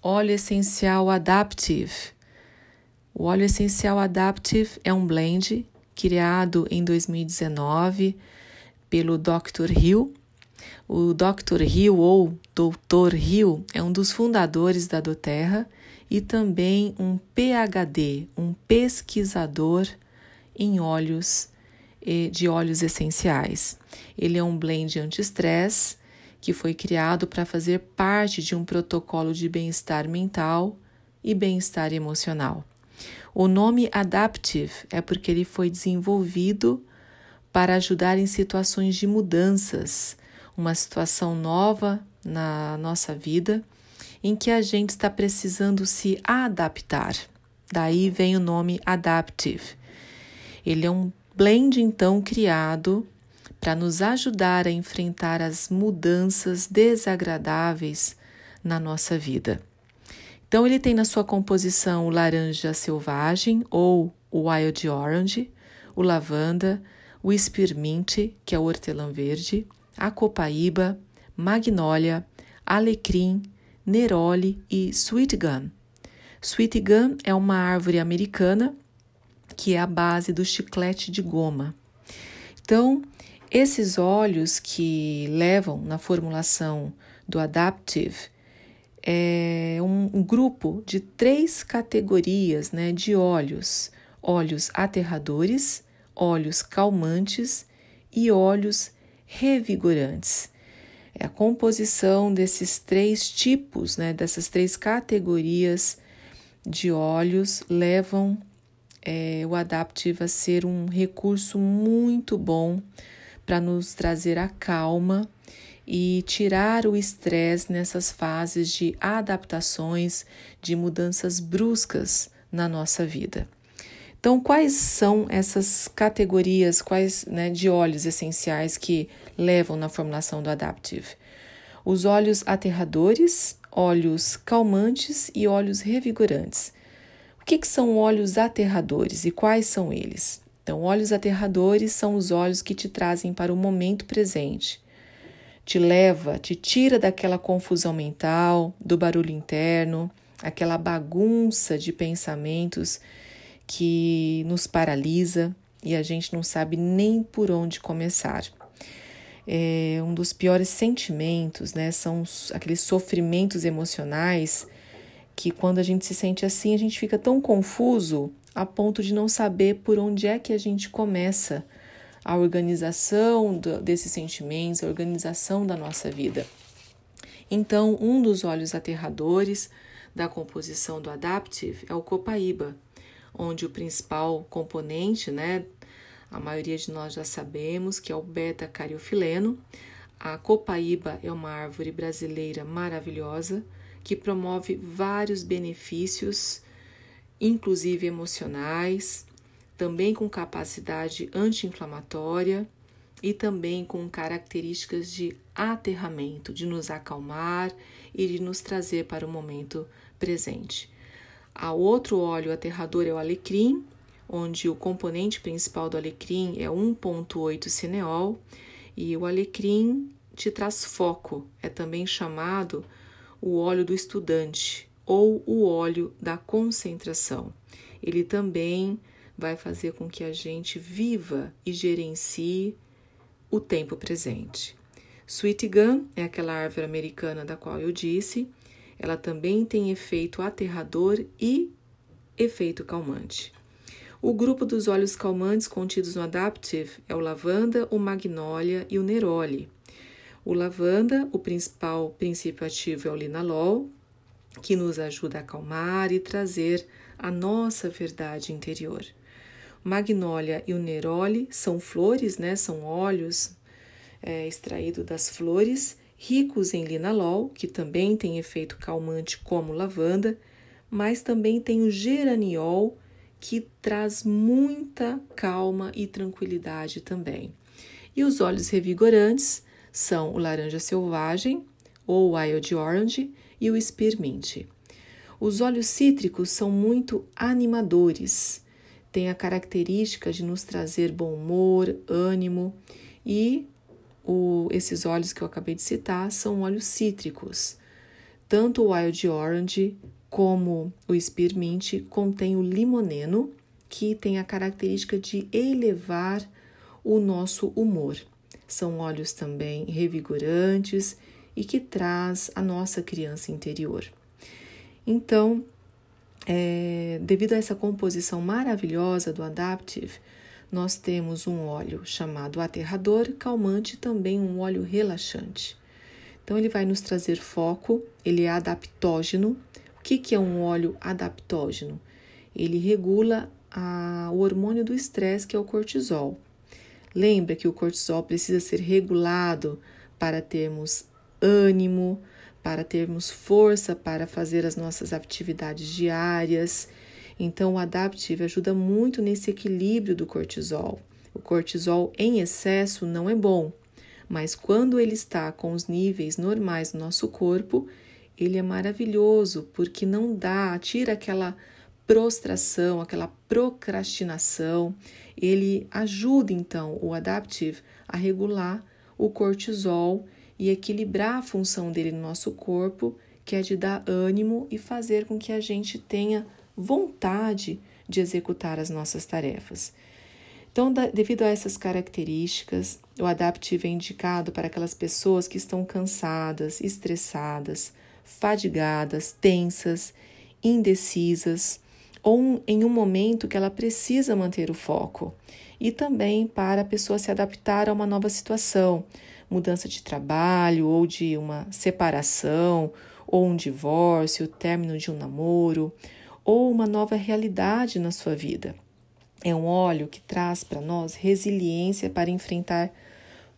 Óleo essencial Adaptive. O óleo essencial Adaptive é um blend criado em 2019 pelo Dr. Hill. O Dr. Hill ou Dr. Hill é um dos fundadores da doTERRA e também um PhD, um pesquisador em óleos de óleos essenciais. Ele é um blend anti-estresse que foi criado para fazer parte de um protocolo de bem-estar mental e bem-estar emocional. O nome Adaptive é porque ele foi desenvolvido para ajudar em situações de mudanças, uma situação nova na nossa vida em que a gente está precisando se adaptar. Daí vem o nome Adaptive. Ele é um blend então criado para nos ajudar a enfrentar as mudanças desagradáveis na nossa vida. Então, ele tem na sua composição o laranja selvagem ou o wild orange, o lavanda, o spearmint, que é o hortelã verde, a copaíba, magnólia, alecrim, neroli e sweet gum. Sweet gum é uma árvore americana que é a base do chiclete de goma. Então, esses óleos que levam na formulação do Adaptive é um, grupo de três categorias né, de óleos: óleos aterradores, óleos calmantes e óleos revigorantes. É a composição desses três tipos, né, dessas três categorias de óleos levam é, o Adaptive a ser um recurso muito bom para nos trazer a calma e tirar o estresse nessas fases de adaptações, de mudanças bruscas na nossa vida. Então, quais são essas categorias quais, né, de óleos essenciais que levam na formulação do Adaptive? Os óleos aterradores, óleos calmantes e óleos revigorantes. O que, que são óleos aterradores e quais são eles? Então, olhos aterradores são os olhos que te trazem para o momento presente. Te leva, te tira daquela confusão mental, do barulho interno, aquela bagunça de pensamentos que nos paralisa e a gente não sabe nem por onde começar. É, um dos piores sentimentos, né, são aqueles sofrimentos emocionais que quando a gente se sente assim, a gente fica tão confuso a ponto de não saber por onde é que a gente começa a organização do, desses sentimentos, a organização da nossa vida. Então, um dos olhos aterradores da composição do Adaptive é o copaíba, onde o principal componente, né, a maioria de nós já sabemos que é o beta-cariofileno. A copaíba é uma árvore brasileira maravilhosa que promove vários benefícios inclusive emocionais, também com capacidade anti-inflamatória e também com características de aterramento, de nos acalmar e de nos trazer para o momento presente. A outro óleo aterrador é o alecrim, onde o componente principal do alecrim é 1,8 cineol, e o alecrim te traz foco, é também chamado o óleo do estudante, ou o óleo da concentração. Ele também vai fazer com que a gente viva e gerencie o tempo presente. Sweet gum é aquela árvore americana da qual eu disse. Ela também tem efeito aterrador e efeito calmante. O grupo dos óleos calmantes contidos no Adaptive é o lavanda, o magnólia e o neroli. O lavanda, o principal princípio ativo é o linalol, que nos ajuda a acalmar e trazer a nossa verdade interior. Magnólia e o neroli são flores, né? São óleos é, extraídos das flores, ricos em linalol, que também tem efeito calmante como lavanda, mas também tem o geraniol, que traz muita calma e tranquilidade também. E os óleos revigorantes são o laranja selvagem ou wild orange e o spearmint. Os óleos cítricos são muito animadores, têm a característica de nos trazer bom humor, ânimo e o, esses óleos que eu acabei de citar são óleos cítricos. Tanto o Wild Orange como o Spearmint contém o limoneno, que tem a característica de elevar o nosso humor. São óleos também revigorantes e que traz a nossa criança interior. Então, é, devido a essa composição maravilhosa do Adaptive, nós temos um óleo chamado aterrador, calmante e também um óleo relaxante. Então, ele vai nos trazer foco, ele é adaptógeno. O que, que é um óleo adaptógeno? Ele regula a, o hormônio do estresse, que é o cortisol. Lembra que o cortisol precisa ser regulado para termos ânimo, para termos força para fazer as nossas atividades diárias. Então, o Adaptive ajuda muito nesse equilíbrio do cortisol. O cortisol em excesso não é bom, mas quando ele está com os níveis normais no nosso corpo, ele é maravilhoso porque não dá, tira aquela prostração, aquela procrastinação. Ele ajuda então o Adaptive a regular o cortisol e equilibrar a função dele no nosso corpo, que é de dar ânimo e fazer com que a gente tenha vontade de executar as nossas tarefas. Então, devido a essas características, o Adaptive é indicado para aquelas pessoas que estão cansadas, estressadas, fadigadas, tensas, indecisas ou em um momento que ela precisa manter o foco. E também para a pessoa se adaptar a uma nova situação, mudança de trabalho ou de uma separação ou um divórcio, término de um namoro ou uma nova realidade na sua vida. É um óleo que traz para nós resiliência para enfrentar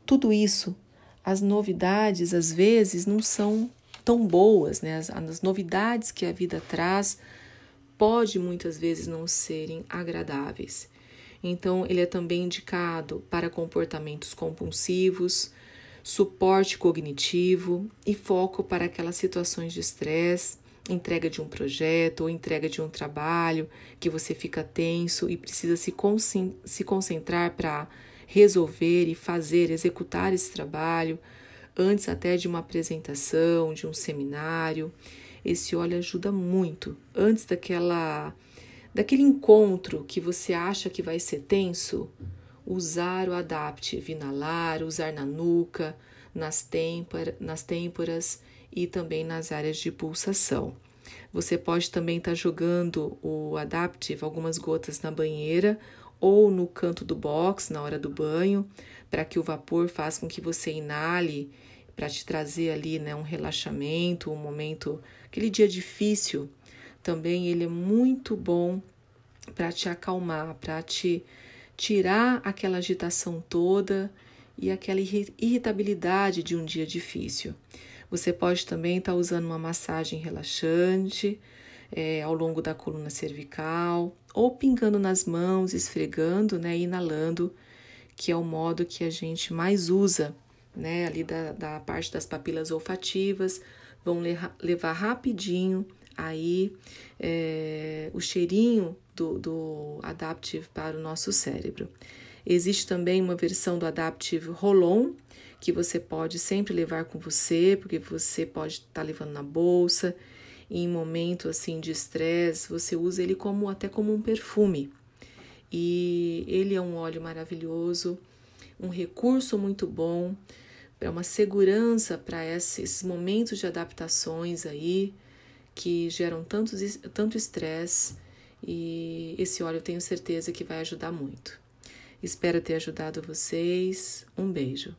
tudo isso. As novidades às vezes não são tão boas, né? As, as novidades que a vida traz pode muitas vezes não serem agradáveis. Então, ele é também indicado para comportamentos compulsivos, suporte cognitivo e foco para aquelas situações de estresse, entrega de um projeto ou entrega de um trabalho que você fica tenso e precisa se, se concentrar para resolver e fazer, executar esse trabalho antes até de uma apresentação, de um seminário. Esse óleo ajuda muito antes daquela daquele encontro que você acha que vai ser tenso usar o Adaptive, inalar, usar na nuca, nas, têmpora, nas têmporas e também nas áreas de pulsação. Você pode também estar tá jogando o Adaptive, algumas gotas na banheira ou no canto do box na hora do banho, para que o vapor faça com que você inale, para te trazer ali né, um relaxamento, um momento, aquele dia difícil. Também ele é muito bom para te acalmar, para te tirar aquela agitação toda e aquela irritabilidade de um dia difícil. Você pode também estar tá usando uma massagem relaxante é, ao longo da coluna cervical, ou pingando nas mãos, esfregando, né, inalando, que é o modo que a gente mais usa, né, ali da, da parte das papilas olfativas, vão levar rapidinho aí é, o cheirinho do, do Adaptive para o nosso cérebro. Existe também uma versão do Adaptive Roll-On, que você pode sempre levar com você, porque você pode estar tá levando na bolsa. Em momento assim de estresse, você usa ele como até como um perfume. E ele é um óleo maravilhoso, um recurso muito bom para uma segurança para esses momentos de adaptações aí que geram tanto estresse e esse óleo eu tenho certeza que vai ajudar muito. Espero ter ajudado vocês. Um beijo.